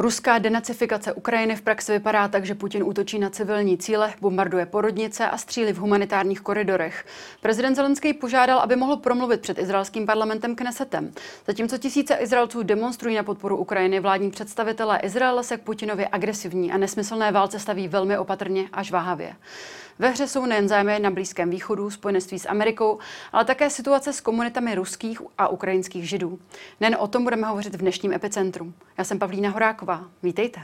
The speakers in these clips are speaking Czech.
Ruská denacifikace Ukrajiny v praxi vypadá tak, že Putin útočí na civilní cíle, bombarduje porodnice a střílí v humanitárních koridorech. Prezident Zelenský požádal, aby mohl promluvit před izraelským parlamentem Knesetem. Zatímco tisíce Izraelců demonstrují na podporu Ukrajiny, vládní představitelé Izraele se k Putinově agresivní a nesmyslné válce staví velmi opatrně až váhavě. Ve hře jsou nejen zájmy na Blízkém východu, spojenectví s Amerikou, ale také situace s komunitami ruských a ukrajinských židů. Nen o tom budeme hovořit v dnešním epicentru. Já jsem Pavlína Horáková. Vítejte.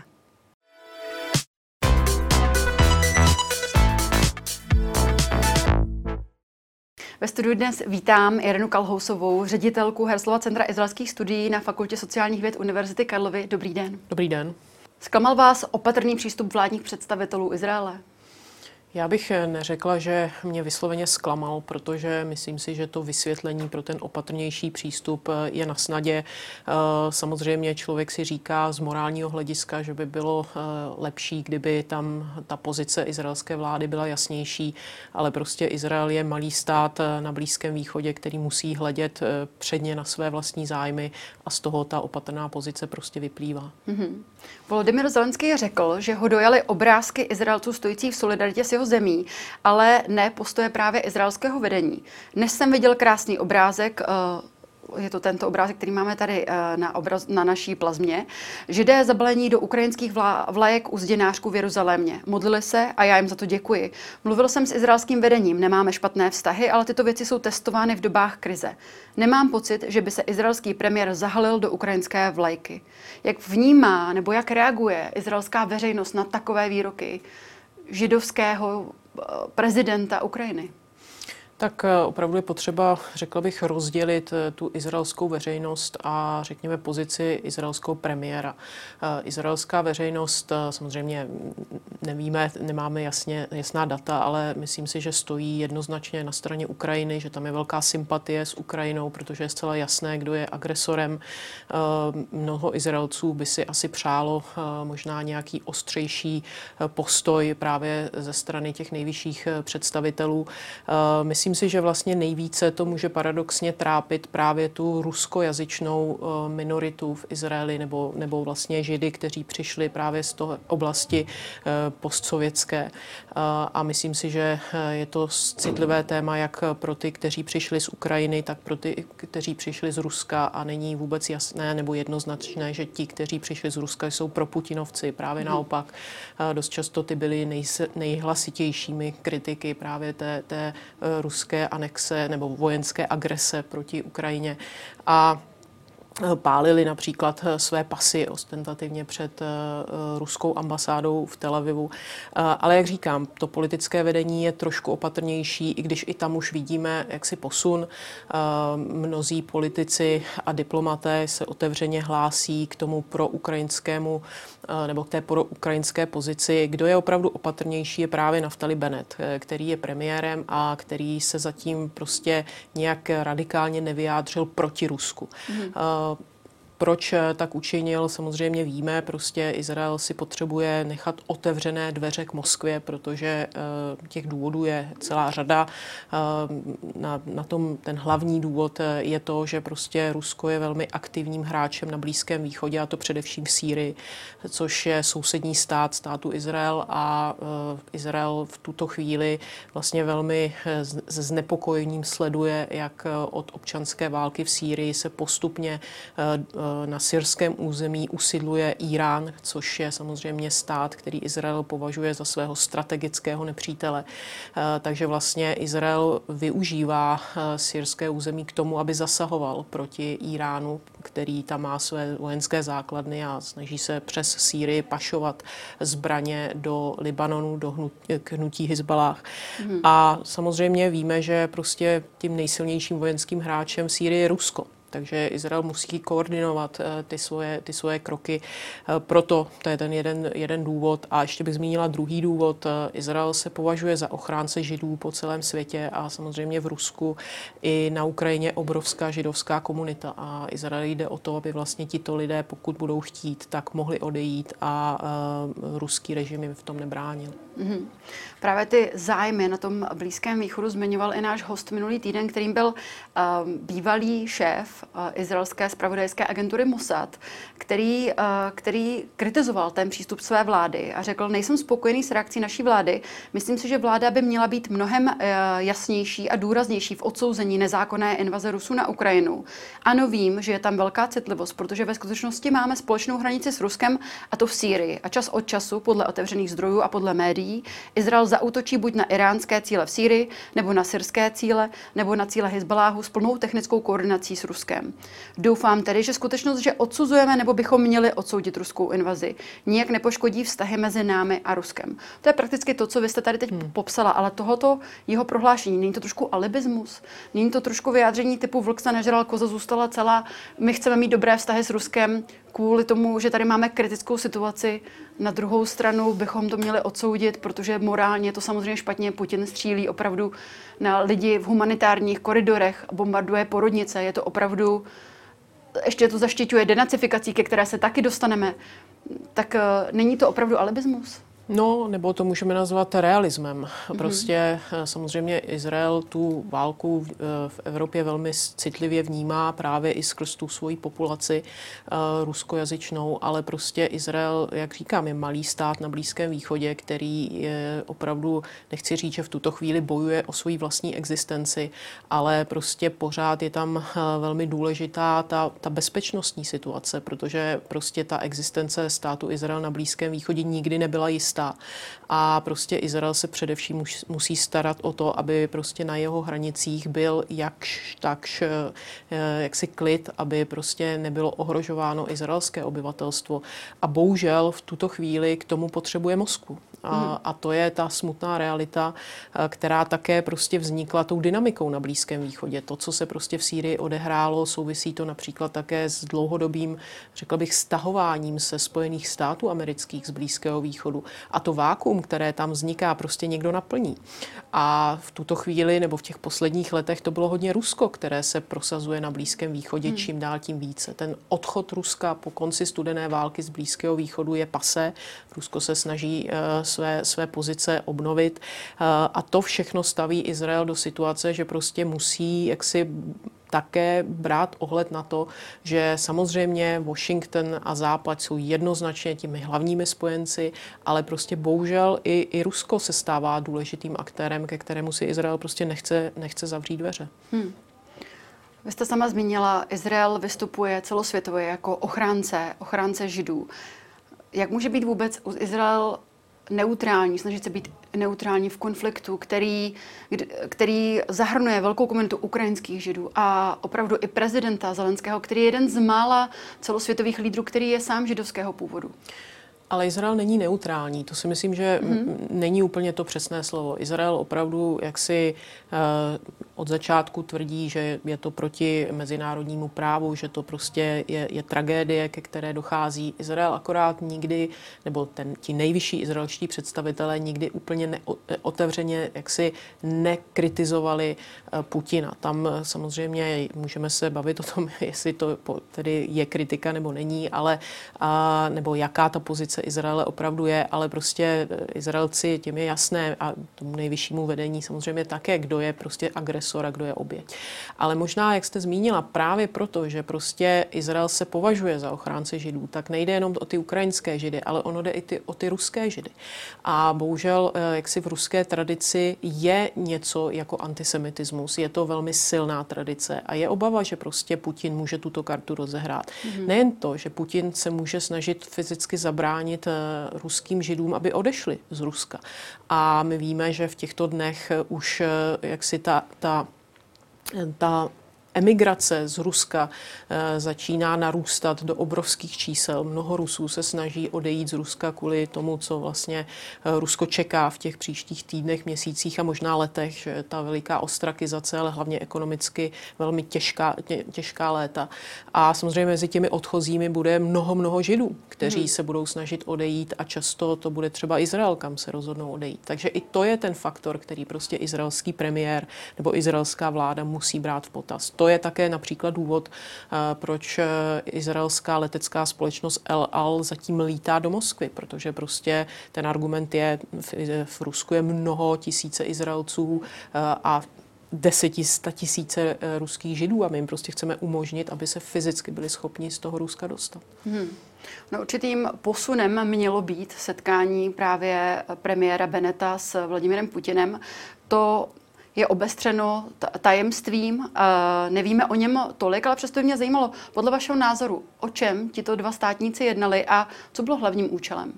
Ve studiu dnes vítám Irenu Kalhousovou, ředitelku Herslova centra izraelských studií na Fakultě sociálních věd Univerzity Karlovy. Dobrý den. Dobrý den. Zklamal vás opatrný přístup vládních představitelů Izraele? Já bych neřekla, že mě vysloveně zklamal, protože myslím si, že to vysvětlení pro ten opatrnější přístup je na snadě. Eh, samozřejmě člověk si říká z morálního hlediska, že by bylo eh, lepší, kdyby tam ta pozice izraelské vlády byla jasnější, ale prostě Izrael je malý stát eh, na Blízkém východě, který musí hledět předně na své vlastní zájmy a z toho ta opatrná pozice prostě vyplývá. Mm-hmm. Volodymyr Zelenský řekl, že ho dojaly obrázky Izraelců stojících v solidaritě s jeho zemí, ale ne postoje právě izraelského vedení. Dnes jsem viděl krásný obrázek uh, je to tento obrázek, který máme tady eh, na, obraz, na naší plazmě. Židé zabalení do ukrajinských vla, vlajek u zděnářku v Jeruzalémě. Modlili se a já jim za to děkuji. Mluvil jsem s izraelským vedením, nemáme špatné vztahy, ale tyto věci jsou testovány v dobách krize. Nemám pocit, že by se izraelský premiér zahalil do ukrajinské vlajky. Jak vnímá nebo jak reaguje izraelská veřejnost na takové výroky židovského eh, prezidenta Ukrajiny? Tak eh, opravdu je potřeba, řekl bych, rozdělit eh, tu izraelskou veřejnost a řekněme pozici izraelského premiéra. Eh, izraelská veřejnost samozřejmě nevíme, nemáme jasně, jasná data, ale myslím si, že stojí jednoznačně na straně Ukrajiny, že tam je velká sympatie s Ukrajinou, protože je zcela jasné, kdo je agresorem. Mnoho Izraelců by si asi přálo možná nějaký ostřejší postoj právě ze strany těch nejvyšších představitelů. Myslím myslím si, že vlastně nejvíce to může paradoxně trápit právě tu ruskojazyčnou eh, minoritu v Izraeli nebo, nebo vlastně židy, kteří přišli právě z toho oblasti eh, postsovětské. Eh, a myslím si, že je to citlivé téma jak pro ty, kteří přišli z Ukrajiny, tak pro ty, kteří přišli z Ruska a není vůbec jasné nebo jednoznačné, že ti, kteří přišli z Ruska, jsou pro Putinovci. Právě hmm. naopak, dost často ty byly nejhlasitějšími kritiky právě té, té ruské ruské anexe nebo vojenské agrese proti Ukrajině. A pálili například své pasy ostentativně před eh, ruskou ambasádou v Tel Avivu. Eh, ale jak říkám, to politické vedení je trošku opatrnější, i když i tam už vidíme jaksi posun. Eh, mnozí politici a diplomaté se otevřeně hlásí k tomu pro ukrajinskému nebo k té ukrajinské pozici. Kdo je opravdu opatrnější, je právě Naftali Bennett, který je premiérem a který se zatím prostě nějak radikálně nevyjádřil proti Rusku. Mm-hmm. Proč eh, tak učinil, samozřejmě víme, prostě Izrael si potřebuje nechat otevřené dveře k Moskvě, protože eh, těch důvodů je celá řada. Eh, na, na tom ten hlavní důvod je to, že prostě Rusko je velmi aktivním hráčem na Blízkém východě, a to především v Sýrii, což je sousední stát státu Izrael a Izrael v tuto chvíli vlastně velmi s znepokojením sleduje, jak od občanské války v Sýrii se postupně na syrském území usidluje Irán, což je samozřejmě stát, který Izrael považuje za svého strategického nepřítele. Eh, takže vlastně Izrael využívá eh, syrské území k tomu, aby zasahoval proti Iránu, který tam má své vojenské základny a snaží se přes Sýrii pašovat zbraně do Libanonu, do hnutí Hezbalách. Mm. A samozřejmě víme, že prostě tím nejsilnějším vojenským hráčem v Sýrii je Rusko. Takže Izrael musí koordinovat eh, ty svoje, ty svoje kroky. Eh, proto to je ten jeden, jeden důvod. A ještě bych zmínila druhý důvod. Eh, Izrael se považuje za ochránce židů po celém světě a samozřejmě v Rusku i na Ukrajině obrovská židovská komunita. A Izrael jde o to, aby vlastně tito lidé, pokud budou chtít, tak mohli odejít a ruský režim jim v tom nebránil. Mm-hmm. Právě ty zájmy na tom Blízkém východu zmiňoval i náš host minulý týden, kterým byl uh, bývalý šéf šéf izraelské spravodajské agentury Mossad, který, který kritizoval ten přístup své vlády a řekl, nejsem spokojený s reakcí naší vlády. Myslím si, že vláda by měla být mnohem jasnější a důraznější v odsouzení nezákonné invaze Rusů na Ukrajinu. Ano, vím, že je tam velká citlivost, protože ve skutečnosti máme společnou hranici s Ruskem a to v Sýrii. A čas od času, podle otevřených zdrojů a podle médií, Izrael zautočí buď na iránské cíle v Sýrii, nebo na syrské cíle, nebo na cíle Hezbaláhu s plnou technickou koordinací s Ruskem. Doufám tedy, že skutečnost, že odsuzujeme nebo bychom měli odsoudit ruskou invazi, nijak nepoškodí vztahy mezi námi a Ruskem. To je prakticky to, co vy jste tady teď hmm. popsala, ale tohoto jeho prohlášení, není to trošku alibismus? Není to trošku vyjádření typu vlk se nežral, koza zůstala celá, my chceme mít dobré vztahy s Ruskem, kvůli tomu, že tady máme kritickou situaci. Na druhou stranu bychom to měli odsoudit, protože morálně to samozřejmě špatně. Putin střílí opravdu na lidi v humanitárních koridorech, bombarduje porodnice. Je to opravdu, ještě to zaštiťuje denacifikací, ke které se taky dostaneme. Tak uh, není to opravdu alibismus? No, nebo to můžeme nazvat realismem. Mhm. Prostě mm-hmm. samozřejmě Izrael tu válku eh, v Evropě velmi citlivě vnímá právě i skrz tu svoji populaci uh, ruskojazyčnou, ale prostě Izrael, jak říkám, je malý stát na Blízkém východě, který je opravdu, nechci říct, že v tuto chvíli bojuje o svoji vlastní existenci, ale prostě pořád je tam velmi důležitá ta, ta bezpečnostní situace, protože prostě ta existence státu Izrael na Blízkém východě nikdy nebyla jistá místa a prostě Izrael se především musí starat o to, aby prostě na jeho hranicích byl jakž takž eh, jaksi klid, aby prostě nebylo ohrožováno izraelské obyvatelstvo. A bohužel v tuto chvíli k tomu potřebuje Moskvu. A, mhm. a to je ta smutná realita, eh, která také prostě vznikla tou dynamikou na Blízkém východě. To, co se prostě v Sýrii odehrálo, souvisí to například také s dlouhodobým, řekla bych, stahováním se Spojených států amerických z Blízkého východu. A to vákum, které tam vzniká, prostě někdo naplní. A v tuto chvíli nebo v těch posledních letech to bylo hodně Rusko, které se prosazuje na Blízkém východě hmm. čím dál tím více. Ten odchod Ruska po konci studené války z Blízkého východu je pase. Rusko se snaží uh, své, své pozice obnovit. Uh, a to všechno staví Izrael do situace, že prostě musí jaksi také brát ohled na to, že samozřejmě Washington a Západ jsou jednoznačně těmi hlavními spojenci, ale prostě bohužel i, i Rusko se stává důležitým aktérem, ke kterému si Izrael prostě nechce, nechce zavřít dveře. Hmm. Vy jste sama zmínila, Izrael vystupuje celosvětově jako ochránce, ochránce židů. Jak může být vůbec Izrael neutrální, snažit se být neutrální v konfliktu, který, který zahrnuje velkou komunitu ukrajinských židů a opravdu i prezidenta Zelenského, který je jeden z mála celosvětových lídrů, který je sám židovského původu. Ale Izrael není neutrální. To si myslím, že mm-hmm. není úplně to přesné slovo. Izrael opravdu jaksi uh, od začátku tvrdí, že je to proti mezinárodnímu právu, že to prostě je, je tragédie, ke které dochází. Izrael akorát nikdy, nebo ten, ti nejvyšší izraelští představitelé nikdy úplně neotevřeně jaksi nekritizovali uh, Putina. Tam samozřejmě můžeme se bavit o tom, jestli to tedy je kritika nebo není, ale uh, nebo jaká ta pozice pozice Izraele opravdu je, ale prostě eh, Izraelci, těm je jasné a tomu nejvyššímu vedení samozřejmě také, kdo je prostě agresor a kdo je oběť. Ale možná, jak jste zmínila, právě proto, že prostě Izrael se považuje za ochránce židů, tak nejde jenom o ty ukrajinské židy, ale ono jde i ty, o ty ruské židy. A bohužel, eh, jak si v ruské tradici je něco jako antisemitismus, je to velmi silná tradice a je obava, že prostě Putin může tuto kartu rozehrát. Mm-hmm. Nejen to, že Putin se může snažit fyzicky zabránit zabránit eh, ruským židům, aby odešli z Ruska. A my víme, že v těchto dnech už eh, jak si ta, ta ta emigrace z Ruska eh, začíná narůstat do obrovských čísel. Mnoho Rusů se snaží odejít z Ruska kvůli tomu, co vlastně eh, Rusko čeká v těch příštích týdnech, měsících a možná letech, že ta veliká ostrakizace, ale hlavně ekonomicky velmi těžká, tě, těžká léta. A samozřejmě mezi těmi odchozími bude mnoho, mnoho židů, kteří hmm. se budou snažit odejít a často to bude třeba Izrael, kam se rozhodnou odejít. Takže i to je ten faktor, který prostě izraelský premiér nebo izraelská vláda musí brát v potaz. To je také například důvod, eh, proč eh, izraelská letecká společnost El Al zatím lítá do Moskvy, protože prostě ten argument je, v, v Rusku je mnoho tisíce Izraelců eh, a deseti, tisíce ruských židů a my jim prostě chceme umožnit, aby se fyzicky byli schopni z toho Ruska dostat. Hmm. No, určitým posunem mělo být setkání právě premiéra Beneta s Vladimirem Putinem. To je obestřeno tajemstvím, nevíme o něm tolik, ale přesto mě zajímalo, podle vašeho názoru, o čem tito dva státníci jednali a co bylo hlavním účelem?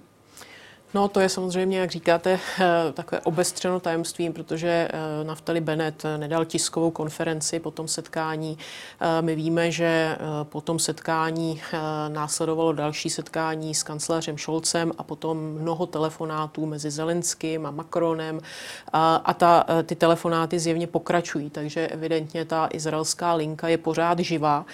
No to je samozřejmě, jak říkáte, eh, takové obestřeno tajemstvím, protože eh, Naftali Bennett nedal tiskovou konferenci po tom setkání. Eh, my víme, že po tom setkání následovalo další setkání s kancléřem Scholzem a potom mnoho telefonátů mezi Zelenským a Macronem a ta, ty telefonáty zjevně pokračují, takže evidentně ta izraelská linka je pořád živá.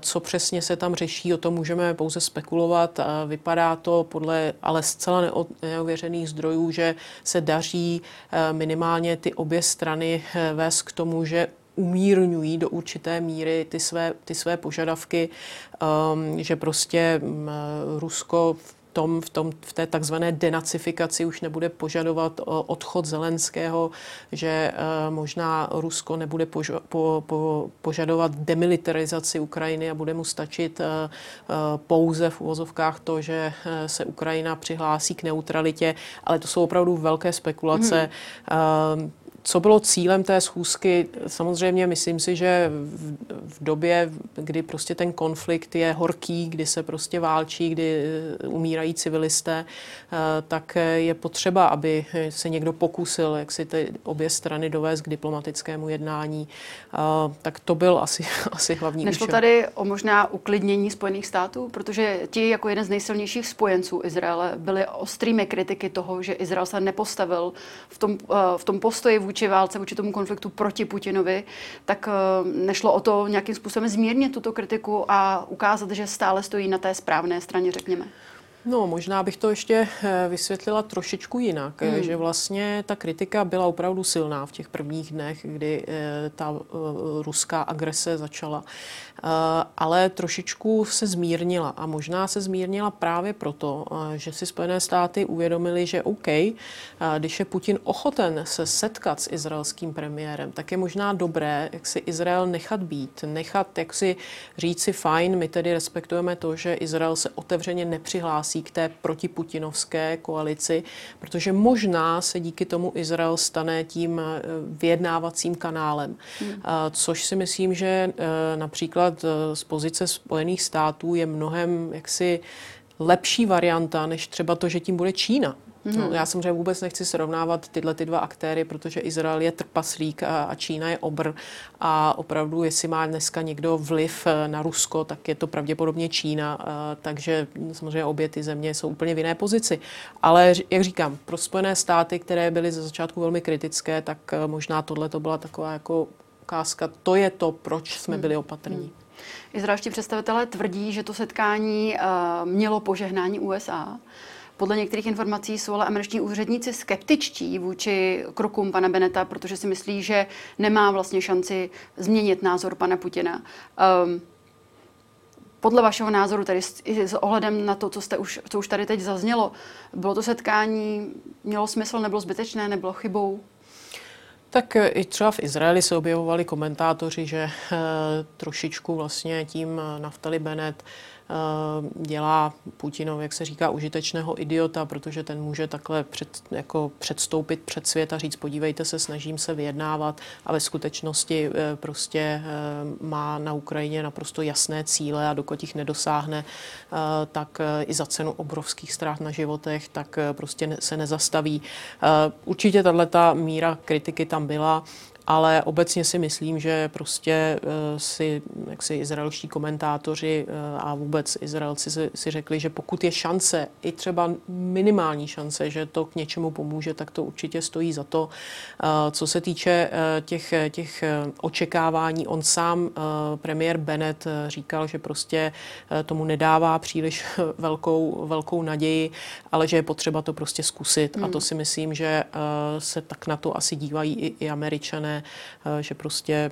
Co přesně se tam řeší, o tom můžeme pouze spekulovat. Vypadá to podle ale zcela neověřených zdrojů, že se daří eh, minimálně ty obě strany eh, vést k tomu, že umírňují do určité míry ty své, ty své požadavky, um, že prostě um, Rusko v tom, v, tom, v té takzvané denacifikaci už nebude požadovat odchod Zelenského, že eh, možná Rusko nebude požo, po, po, požadovat demilitarizaci Ukrajiny a bude mu stačit eh, eh, pouze v uvozovkách to, že se Ukrajina přihlásí k neutralitě, ale to jsou opravdu velké spekulace. Mm. Co bylo cílem té schůzky? Samozřejmě myslím si, že v, v době, kdy prostě ten konflikt je horký, kdy se prostě válčí, kdy eh, umírají civilisté, eh, tak je potřeba, aby se někdo pokusil, jak si ty obě strany dovést k diplomatickému jednání. Eh, tak to byl asi, asi hlavní Nešlo účel. tady o možná uklidnění Spojených států, protože ti jako jeden z nejsilnějších spojenců Izraele byli ostrými kritiky toho, že Izrael se nepostavil v tom, v tom postoji vůči válce, vůči tomu konfliktu proti Putinovi, tak eh, nešlo o to nějakým způsobem zmírnit tuto kritiku a ukázat, že stále stojí na té správné straně, řekněme. No, možná bych to ještě eh, vysvětlila trošičku jinak, hmm. že vlastně ta kritika byla opravdu silná v těch prvních dnech, kdy ta ruská agrese začala. Eh, ale trošičku se zmírnila. A možná se zmírnila právě proto, eh, že si Spojené státy uvědomili, že OK, eh, když je Putin ochoten se setkat s izraelským premiérem, tak je možná dobré, jak si Izrael nechat být, nechat, jak si říct si fajn, my tedy respektujeme to, že Izrael se otevřeně nepřihlásí k té protiputinovské koalici, protože možná se díky tomu Izrael stane tím vyjednávacím kanálem. Hmm. Což si myslím, že například například eh, z pozice Spojených států je mnohem jaksi lepší varianta, než třeba to, že tím bude Čína. Mm-hmm. No, já samozřejmě vůbec nechci srovnávat tyhle ty dva aktéry, protože Izrael je trpaslík a, a Čína je obr. A opravdu, jestli má dneska někdo vliv eh, na Rusko, tak je to pravděpodobně Čína. A, eh, takže samozřejmě obě ty země jsou úplně v jiné pozici. Ale jak říkám, pro Spojené státy, které byly ze začátku velmi kritické, tak možná tohle to byla taková jako ukázka. To je to, proč jsme byli opatrní. Hmm. Izraelští představitelé tvrdí, že to setkání uh, mělo požehnání USA. Podle některých informací jsou ale američtí úředníci skeptičtí vůči krokům pana Beneta, protože si myslí, že nemá vlastně šanci změnit názor pana Putina. Um, podle vašeho názoru, tedy s, s ohledem na to, co, jste už, co už tady teď zaznělo, bylo to setkání, mělo smysl, nebylo zbytečné, nebylo chybou? Tak eh, i třeba v Izraeli se objevovali komentátoři, že eh, trošičku vlastně tím eh, Naftali Bennett dělá Putinov, jak se říká, užitečného idiota, protože ten může takhle před, jako předstoupit před svět a říct, podívejte se, snažím se vyjednávat a ve skutečnosti eh, prostě eh, má na Ukrajině naprosto jasné cíle a dokud jich nedosáhne, tak i za cenu obrovských ztrát na životech, tak prostě se nezastaví. Určitě tato míra kritiky tam byla ale obecně si myslím, že prostě eh, si, jak si izraelští komentátoři eh, a vůbec Izraelci si, si řekli, že pokud je šance, i třeba minimální šance, že to k něčemu pomůže, tak to určitě stojí za to. Eh, co se týče těch, těch očekávání, on sám, premiér Bennett, říkal, že prostě tomu nedává příliš velkou, velkou naději, ale že je potřeba to prostě zkusit. Hmm. A to hmm. si myslím, že se tak na to asi dívají i, i američané Eh, že prostě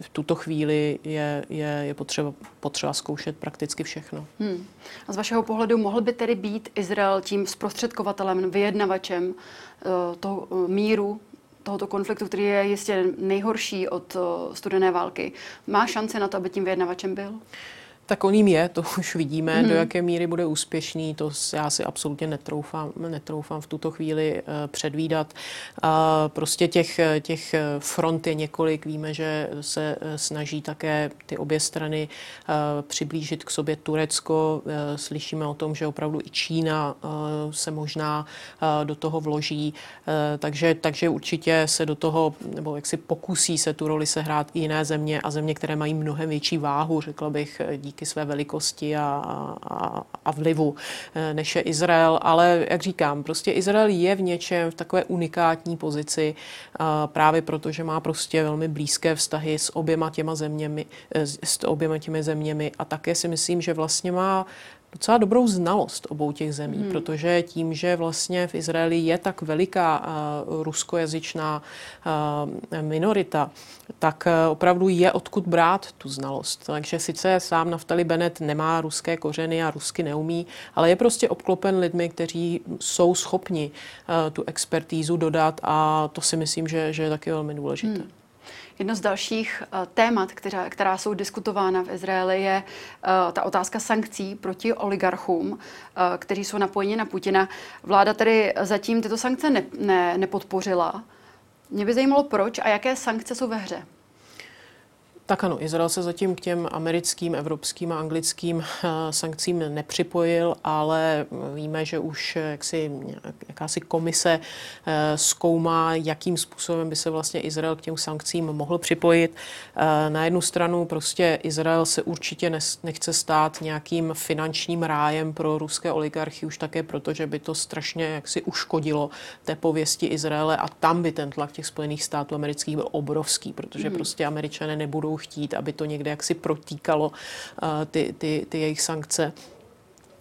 v tuto chvíli je, je, je potřeba, potřeba zkoušet prakticky všechno. Hmm. A z vašeho pohledu mohl by tedy být Izrael tím zprostředkovatelem, vyjednavačem uh, toho uh, míru tohoto konfliktu, který je jistě nejhorší od studené války, má šanci na to, aby tím vyjednavačem byl? Tak on jim je, to už vidíme, hmm. do jaké míry bude úspěšný, to já si absolutně netroufám, netroufám v tuto chvíli uh, předvídat. Prostě těch, těch front je několik, víme, že se uh, snaží také ty obě strany uh, přiblížit k sobě Turecko. Slyšíme o tom, že opravdu i Čína se možná do toho vloží, takže, takže určitě se do toho, nebo jak si pokusí se tu roli sehrát i jiné země a země, které mají mnohem větší váhu, řekla bych, díky díky své velikosti a, a, a vlivu, eh, než je Izrael. Ale jak říkám, prostě Izrael je v něčem v takové unikátní pozici eh, právě proto, že má prostě velmi blízké vztahy s oběma těma zeměmi, eh, s oběma těmi zeměmi a také si myslím, že vlastně má docela dobrou znalost obou těch zemí, hmm. protože tím, že vlastně v Izraeli je tak veliká uh, ruskojazyčná uh, minorita, tak uh, opravdu je odkud brát tu znalost. Takže sice sám Naftali Bennett nemá ruské kořeny a rusky neumí, ale je prostě obklopen lidmi, kteří jsou schopni uh, tu expertízu dodat a to si myslím, že, že je taky velmi důležité. Hmm. Jedno z dalších uh, témat, která, která jsou diskutována v Izraeli, je uh, ta otázka sankcí proti oligarchům, uh, kteří jsou napojeni na Putina. Vláda tedy zatím tyto sankce ne, ne, nepodpořila. Mě by zajímalo, proč a jaké sankce jsou ve hře. Tak ano, Izrael se zatím k těm americkým, evropským a anglickým uh, sankcím nepřipojil, ale víme, že už jaksi, jakási komise uh, zkoumá, jakým způsobem by se vlastně Izrael k těm sankcím mohl připojit. Na jednu stranu prostě Izrael se určitě nechce stát nějakým finančním rájem pro ruské oligarchy, už také proto, že by to strašně jaksi uškodilo té pověsti Izraele a tam by ten tlak těch Spojených států amerických byl obrovský, protože hmm. prostě američané nebudou chtít, aby to někde jaksi protíkalo eh, ty, ty, ty jejich sankce.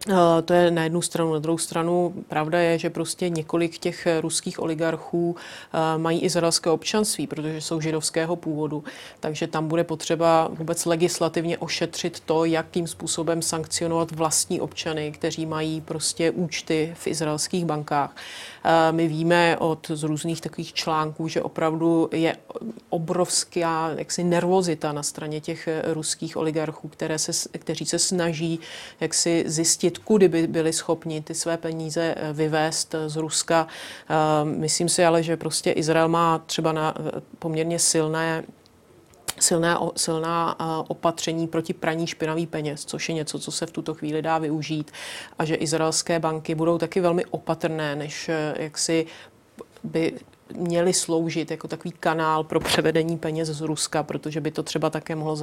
Eh, to je na jednu stranu. Na druhou stranu pravda je, že prostě několik těch ruských oligarchů eh, mají izraelské občanství, protože jsou židovského původu. Takže tam bude potřeba vůbec legislativně ošetřit to, jakým způsobem sankcionovat vlastní občany, kteří mají prostě účty v izraelských bankách. Eh, my víme od z různých takových článků, že opravdu je obrovská jaksi nervozita na straně těch ruských oligarchů, které se, kteří se snaží jaksi zjistit, zjistit, kudy by byli schopni ty své peníze eh, vyvést eh, z Ruska. Eh, myslím si ale, že prostě Izrael má třeba na poměrně silné silné, silná opatření proti praní špinavých peněz, což je něco, co se v tuto chvíli dá využít a že izraelské banky budou taky velmi opatrné, než jak si by měly sloužit jako takový kanál pro převedení peněz z Ruska, protože by to třeba také mohlo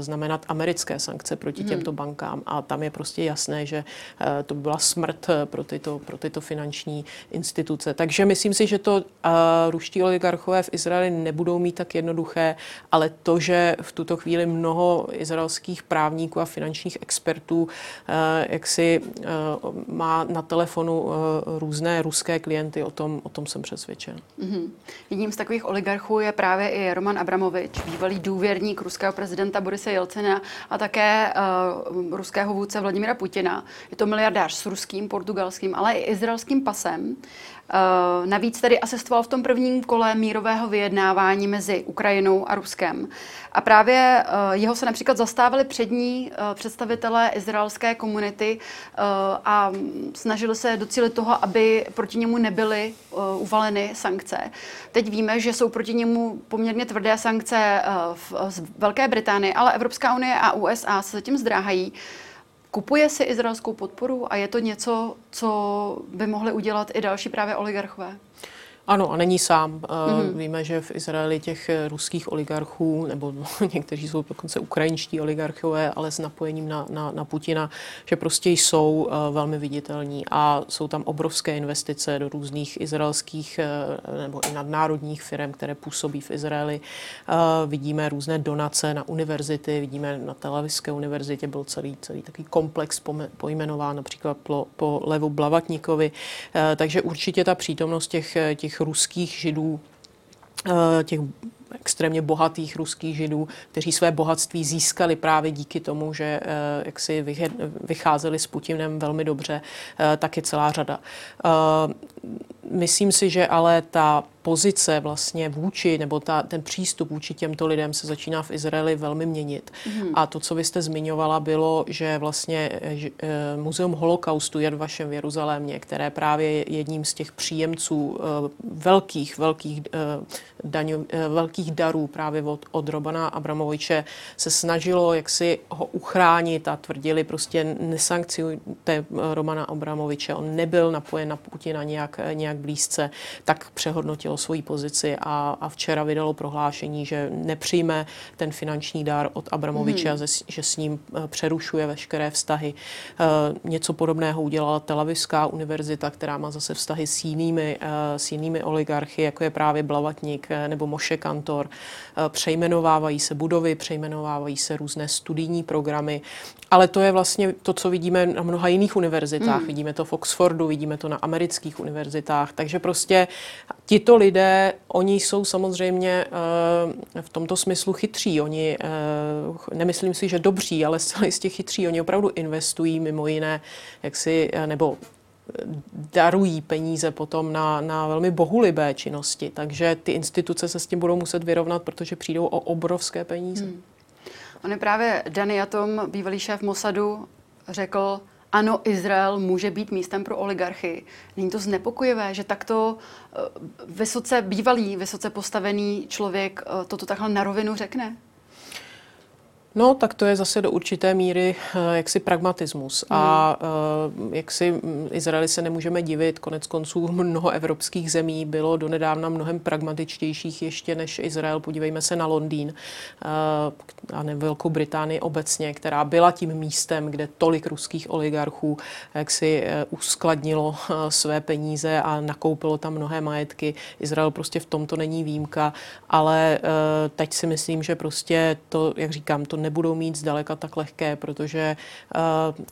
znamenat americké sankce proti hmm. těmto bankám. A tam je prostě jasné, že eh, to by byla smrt eh, pro tyto, pro tyto finanční instituce. Takže myslím si, že to uh, ruští oligarchové v Izraeli nebudou mít tak jednoduché, ale to, že v tuto chvíli mnoho izraelských právníků a finančních expertů jak si má na telefonu různé ruské klienty, o tom, o tom jsem přesvědčen. Hmm. Mm-hmm. Jedním z takových oligarchů je právě i Roman Abramovič, bývalý důvěrník ruského prezidenta Borise Jelcena a také uh, ruského vůdce Vladimira Putina. Je to miliardář s ruským, portugalským, ale i izraelským pasem. Uh, navíc tedy asistoval v tom prvním kole mírového vyjednávání mezi Ukrajinou a Ruskem. A právě uh, jeho se například zastávali přední uh, představitelé izraelské komunity a snažili se docílit toho, aby proti němu nebyly uvaleny sankce. Teď víme, že jsou proti němu poměrně tvrdé sankce z Velké Británie, ale Evropská unie a USA se zatím zdráhají. Kupuje si izraelskou podporu a je to něco, co by mohli udělat i další právě oligarchové? Ano, a není sám. Mm-hmm. Víme, že v Izraeli těch eh, ruských oligarchů, nebo někteří jsou dokonce ukrajinští oligarchové, ale s napojením na, na, na Putina, že prostě jsou uh, velmi viditelní a jsou tam obrovské investice do různých izraelských uh, nebo i nadnárodních firm, které působí v Izraeli. Vidíme různé donace na univerzity, vidíme na Telavivské univerzitě byl celý, celý takový komplex pojmenován například po, po Levu Blavatníkovi. Takže určitě ta přítomnost těch, těch ruských židů, eh, těch extrémně bohatých ruských židů, kteří své bohatství získali právě díky tomu, že eh, jak si vycházeli s Putinem velmi dobře, eh, tak je celá řada. myslím si, že ale ta pozice vlastně vůči, nebo ta, ten přístup vůči těmto lidem se začíná v Izraeli velmi měnit. Mm. A to, co vy jste zmiňovala, bylo, že vlastně že, e, Muzeum holokaustu je v vašem v Jeruzalémě, které právě je jedním z těch příjemců e, velkých, velkých, e, daňo, e, velkých darů právě od, od Robana Abramoviče, se snažilo jaksi ho uchránit a tvrdili prostě nesankciujte Romana Abramoviče, on nebyl napojen na Putina nějak, nějak blízce, tak přehodnotil změnilo svoji pozici a, a včera vydalo prohlášení, že nepřijme ten finanční dár od Abramoviče hmm. a že, že s ním eh, přerušuje veškeré vztahy. Eh, něco podobného udělala Telavivská univerzita, která má zase vztahy s jinými, eh, s jinými oligarchy, jako je právě Blavatník nebo Moše Kantor. Přejmenovávají se budovy, přejmenovávají se různé studijní programy, ale to je vlastně to, co vidíme na mnoha jiných univerzitách. Hmm. Vidíme to v Oxfordu, vidíme to na amerických univerzitách, takže prostě tito lidé, oni jsou samozřejmě uh, v tomto smyslu chytří. Oni, uh, nemyslím si, že dobří, ale zcela jistě chytří. Oni opravdu investují mimo jiné, jak si, uh, nebo darují peníze potom na, na velmi bohulibé činnosti. Takže ty instituce se s tím budou muset vyrovnat, protože přijdou o obrovské peníze. Hmm. On je právě Dani Atom, bývalý šéf Mossadu, řekl, ano, Izrael může být místem pro oligarchy. Není to znepokojivé, že takto eh, vysoce bývalý, vysoce postavený člověk eh, toto takhle na rovinu řekne? No, tak to je zase do určité míry eh, jaksi pragmatismus. Hmm. A eh, jak si mm, Izraeli se nemůžeme divit, konec konců mnoho evropských zemí bylo donedávna mnohem pragmatičtějších ještě než Izrael. Podívejme se na Londýn eh, a ne Velkou Británii obecně, která byla tím místem, kde tolik ruských oligarchů jak si uskladnilo své peníze a nakoupilo tam mnohé majetky. Izrael prostě v tomto není výjimka, ale teď si myslím, že prostě to, jak říkám, to nebudou mít zdaleka tak lehké, protože uh,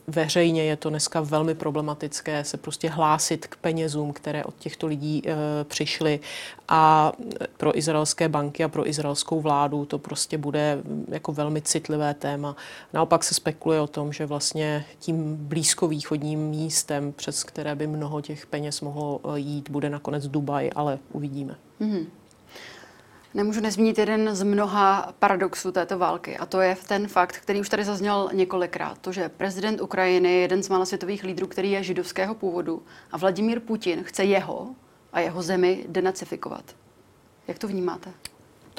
veřejně je to dneska velmi problematické se prostě hlásit k penězům, které od těchto lidí uh, přišly a pro izraelské banky a pro izraelskou vládu to prostě bude jako velmi citlivé téma. Naopak se spekuluje o tom, že vlastně tím blízkovýchodním místem, přes které by mnoho těch peněz mohlo eh, jít, bude nakonec Dubaj, ale uvidíme. Mm-hmm. Nemůžu nezmínit jeden z mnoha paradoxů této války a to je ten fakt, který už tady zazněl několikrát. To, že prezident Ukrajiny je jeden z mála světových lídrů, který je židovského původu a Vladimír Putin chce jeho a jeho zemi denacifikovat. Jak to vnímáte?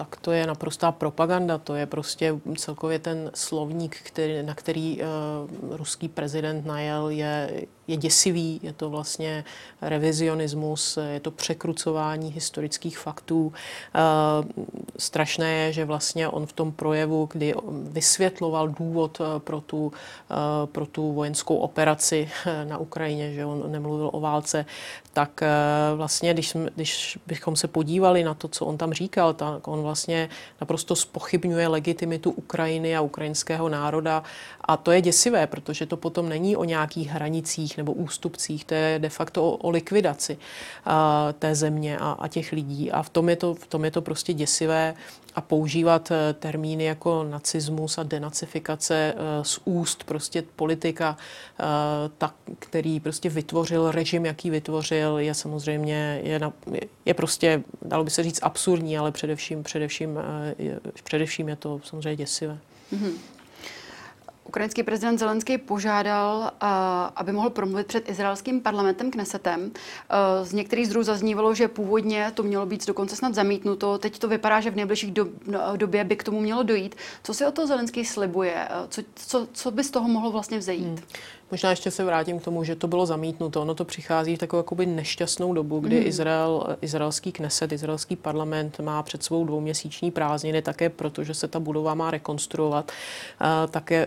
Tak to je naprostá propaganda. To je prostě celkově ten slovník, který, na který uh, ruský prezident najel, je, je děsivý. Je to vlastně revizionismus, je to překrucování historických faktů. Uh, strašné je, že vlastně on v tom projevu, kdy vysvětloval důvod uh, pro tu, uh, pro tu vojenskou operaci na Ukrajině, že on nemluvil o válce, tak vlastně, když, když bychom se podívali na to, co on tam říkal, tak on vlastně naprosto spochybňuje legitimitu Ukrajiny a ukrajinského národa. A to je děsivé, protože to potom není o nějakých hranicích nebo ústupcích, to je de facto o, o likvidaci a, té země a, a těch lidí. A v tom, je to, v tom je to prostě děsivé a používat e, termíny jako nacismus a denacifikace e, z úst prostě politika, e, tak, který prostě vytvořil režim, jaký vytvořil, je samozřejmě, je, na, je prostě, dalo by se říct, absurdní, ale především, především, především je to samozřejmě děsivé. Mm-hmm. Ukrajinský prezident Zelenský požádal, uh, aby mohl promluvit před izraelským parlamentem Knesetem. Uh, z některých zdrojů zaznívalo, že původně to mělo být dokonce snad zamítnuto. Teď to vypadá, že v nejbližší no, době by k tomu mělo dojít. Co si o to Zelenský slibuje? Uh, co, co, co by z toho mohlo vlastně vzejít? Hmm. Možná ještě se vrátím k tomu, že to bylo zamítnuto. Ono to přichází v takovou jakoby nešťastnou dobu, kdy mm. Izrael, izraelský kneset, izraelský parlament má před svou dvouměsíční prázdniny také proto, že se ta budova má rekonstruovat. Uh, také,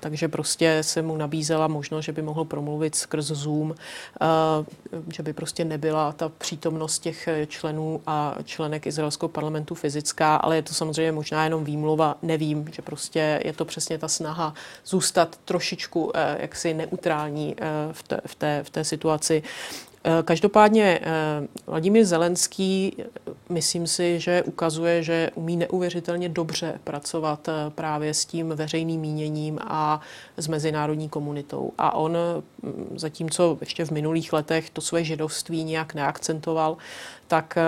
takže prostě se mu nabízela možnost, že by mohl promluvit skrz Zoom, uh, že by prostě nebyla ta přítomnost těch členů a členek izraelského parlamentu fyzická, ale je to samozřejmě možná jenom výmluva, nevím, že prostě je to přesně ta snaha zůstat trošičku uh, jaksi neutrální eh, v té, v té, v té situaci. Eh, každopádně eh, Vladimír Zelenský myslím si, že ukazuje, že umí neuvěřitelně dobře pracovat eh, právě s tím veřejným míněním a s mezinárodní komunitou. A on, mm, zatímco ještě v minulých letech to své židovství nějak neakcentoval, tak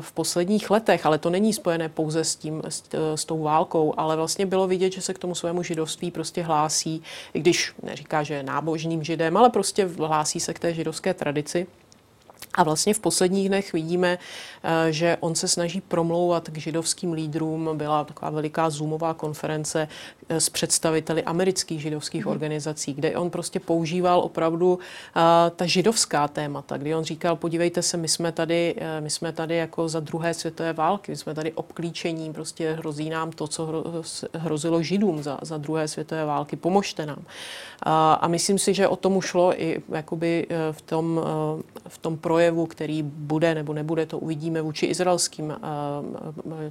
v posledních letech, ale to není spojené pouze s, tím, s, s tou válkou, ale vlastně bylo vidět, že se k tomu svému židovství prostě hlásí, i když neříká, že je nábožným židem, ale prostě hlásí se k té židovské tradici. A vlastně v posledních dnech vidíme, eh, že on se snaží promlouvat k židovským lídrům. Byla taková veliká zoomová konference eh, s představiteli amerických židovských mm. organizací, kde on prostě používal opravdu eh, ta židovská témata, kdy on říkal, podívejte se, my jsme tady, my jsme tady jako za druhé světové války, my jsme tady obklíčení, prostě hrozí nám to, co hrozilo židům za, za druhé světové války, pomožte nám. A, myslím si, že o tomu šlo i jakoby v tom, v tom projevu, který bude nebo nebude, to uvidíme vůči izraelským eh,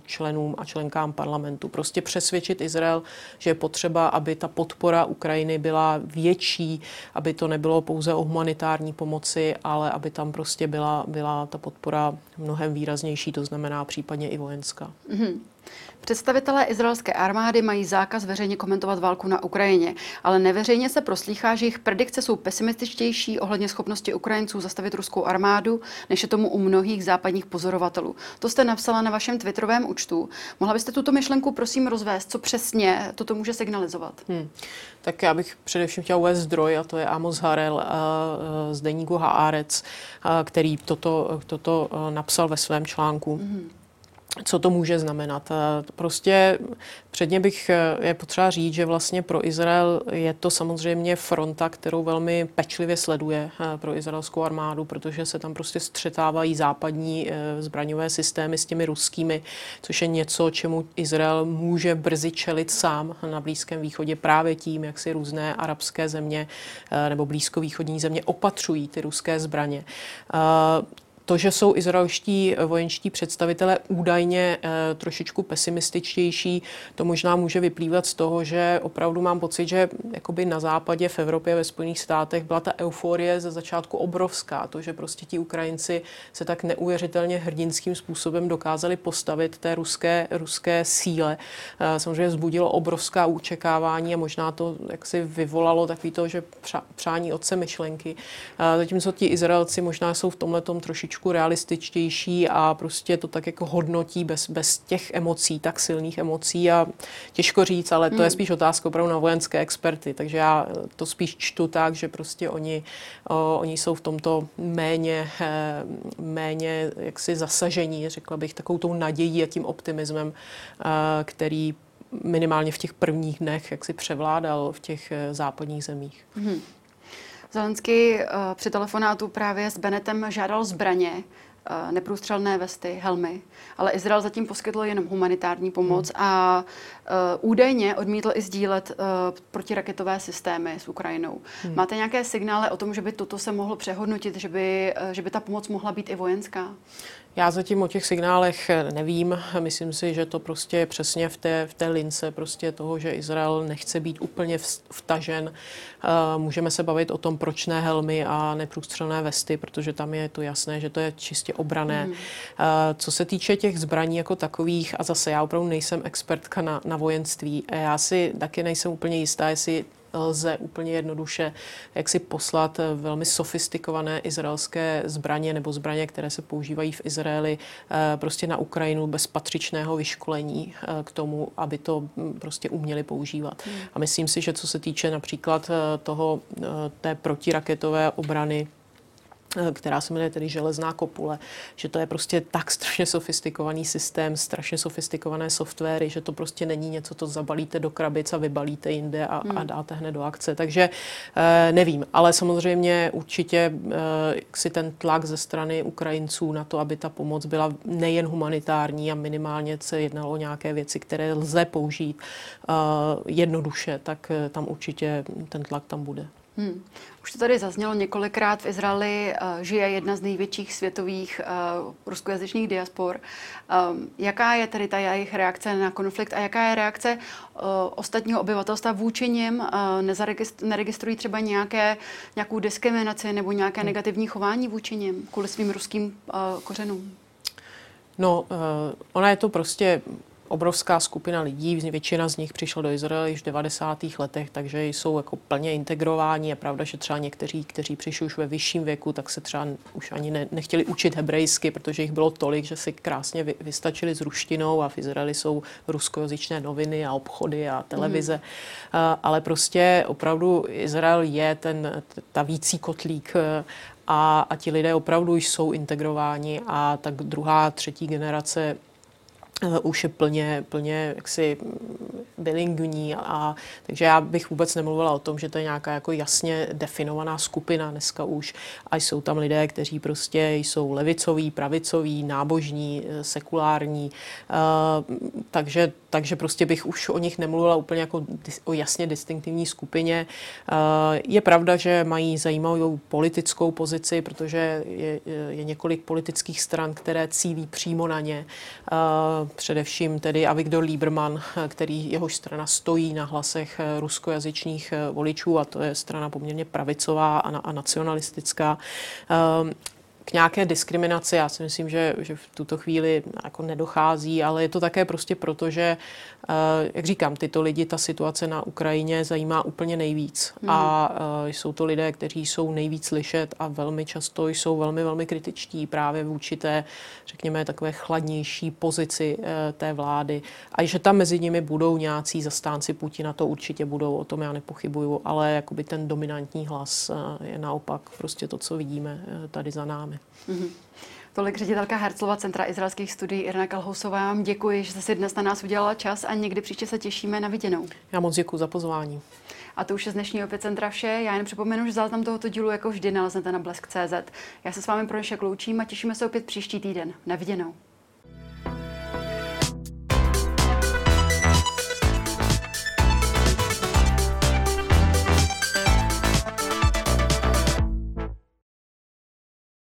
členům a členkám parlamentu. Prostě přesvědčit Izrael, že je potřeba, aby ta podpora Ukrajiny byla větší, aby to nebylo pouze o humanitární pomoci, ale aby tam prostě byla, byla ta podpora mnohem výraznější, to znamená případně i vojenská. Mm-hmm. Představitelé izraelské armády mají zákaz veřejně komentovat válku na Ukrajině, ale neveřejně se proslýchá, že jejich predikce jsou pesimističtější ohledně schopnosti Ukrajinců zastavit ruskou armádu, než je tomu u mnohých západních pozorovatelů. To jste napsala na vašem twitterovém účtu. Mohla byste tuto myšlenku prosím rozvést, co přesně toto může signalizovat? Hmm. Tak já bych především chtěl uvést zdroj, a to je Amos Harel z deníku Haaretz, který toto, toto napsal ve svém článku. Hmm co to může znamenat. Prostě předně bych eh, je potřeba říct, že vlastně pro Izrael je to samozřejmě fronta, kterou velmi pečlivě sleduje eh, pro izraelskou armádu, protože se tam prostě střetávají západní eh, zbraňové systémy s těmi ruskými, což je něco, čemu Izrael může brzy čelit sám na Blízkém východě právě tím, jak si různé arabské země nebo blízkovýchodní země opatřují ty ruské zbraně. To, že jsou izraelští vojenští představitelé údajně e, trošičku pesimističtější, to možná může vyplývat z toho, že opravdu mám pocit, že jakoby na západě, v Evropě, ve Spojených státech byla ta euforie ze začátku obrovská. To, že prostě ti Ukrajinci se tak neuvěřitelně hrdinským způsobem dokázali postavit té ruské, ruské síle. E, samozřejmě zbudilo obrovská očekávání a možná to jaksi vyvolalo takový to, že přání otce myšlenky. Zatímco ti Izraelci možná jsou v tomhle trošičku trošičku realističtější a prostě to tak jako hodnotí bez, bez těch emocí, tak silných emocí a těžko říct, ale to je hmm. spíš otázka opravdu na vojenské experty, takže já to spíš čtu tak, že prostě oni, o, oni jsou v tomto méně, eh, méně jaksi zasažení, řekla bych, takovou tou nadějí a tím optimismem, eh, který minimálně v těch prvních dnech jak si převládal v těch eh, západních zemích. Hmm. Zelenský uh, při telefonátu právě s Benetem žádal zbraně, uh, neprůstřelné vesty, helmy, ale Izrael zatím poskytl jenom humanitární pomoc hmm. a uh, údajně odmítl i sdílet uh, protiraketové systémy s Ukrajinou. Hmm. Máte nějaké signály o tom, že by toto se mohlo přehodnotit, že by, uh, že by ta pomoc mohla být i vojenská? Já zatím o těch signálech nevím. Myslím si, že to prostě je přesně v té, v té lince prostě toho, že Izrael nechce být úplně vtažen. Eh, můžeme se bavit o tom, proč ne helmy a neprůstřelné vesty, protože tam je to jasné, že to je čistě obrané. Mm. Co se týče těch zbraní jako takových, a zase já opravdu nejsem expertka na, na vojenství, já si taky nejsem úplně jistá, jestli lze úplně jednoduše jak si poslat velmi sofistikované izraelské zbraně nebo zbraně, které se používají v Izraeli eh, prostě na Ukrajinu bez patřičného vyškolení eh, k tomu, aby to hm, prostě uměli používat. Hmm. A myslím si, že co se týče například eh, toho, té protiraketové obrany Eh, která se jmenuje tedy železná kopule, že to je prostě tak strašně sofistikovaný systém, strašně sofistikované softwary, že to prostě není něco, co zabalíte do krabic a vybalíte jinde a, hmm. a dáte hned do akce. Takže eh, nevím, ale samozřejmě určitě eh, si ten tlak ze strany Ukrajinců na to, aby ta pomoc byla nejen humanitární a minimálně se jednalo o nějaké věci, které lze použít eh, jednoduše, tak eh, tam určitě ten tlak tam bude. Hmm. Už to tady zaznělo několikrát. V Izraeli uh, žije jedna z největších světových uh, ruskojazyčných diaspor. Um, jaká je tedy ta jejich reakce na konflikt a jaká je reakce uh, ostatního obyvatelstva vůči nim? Uh, neregistrují třeba nějaké, nějakou diskriminaci nebo nějaké hmm. negativní chování vůči nim kvůli svým ruským uh, kořenům? No, ona je to prostě obrovská skupina lidí, většina z nich přišla do Izraele již v 90. letech, takže jsou jako plně integrováni. Je pravda, že třeba někteří, kteří přišli už ve vyšším věku, tak se třeba už ani ne, nechtěli učit hebrejsky, protože jich bylo tolik, že si krásně vy, vystačili s ruštinou a v Izraeli jsou ruskojazyčné noviny a obchody a televize. Mm. Ale prostě opravdu Izrael je ten, ta vící kotlík a, a ti lidé opravdu jsou integrováni a tak druhá, třetí generace Eh, už je plně, plně jaksi bilingvní a takže já bych vůbec nemluvila o tom, že to je nějaká jako jasně definovaná skupina. Dneska už a jsou tam lidé, kteří prostě jsou levicoví, pravicoví, nábožní, eh, sekulární, uh, takže, takže prostě bych už o nich nemluvila úplně jako o jasně distinktivní skupině. Uh, je pravda, že mají zajímavou politickou pozici, protože je, je několik politických stran, které cílí přímo na ně. Uh, především tedy Avigdor Lieberman, který jehož strana stojí na hlasech ruskojazyčných voličů a to je strana poměrně pravicová a, a nacionalistická. K nějaké diskriminaci. Já si myslím, že, že v tuto chvíli jako nedochází, ale je to také prostě proto, že, uh, jak říkám, tyto lidi ta situace na Ukrajině zajímá úplně nejvíc. Mm. A uh, jsou to lidé, kteří jsou nejvíc slyšet a velmi často jsou velmi, velmi kritičtí právě vůči té, řekněme, takové chladnější pozici uh, té vlády. A že tam mezi nimi budou nějací zastánci Putina, to určitě budou, o tom já nepochybuju, ale jakoby ten dominantní hlas je naopak prostě to, co vidíme tady za námi máme. Mm-hmm. Tolik ředitelka Herclova Centra izraelských studií Irna Kalhousová. Vám děkuji, že jste si dnes na nás udělala čas a někdy příště se těšíme na viděnou. Já moc děkuji za pozvání. A to už je z dnešního Epicentra vše. Já jen připomenu, že záznam tohoto dílu jako vždy naleznete na blesk.cz. Já se s vámi pro dnešek loučím a těšíme se opět příští týden. Na viděnou.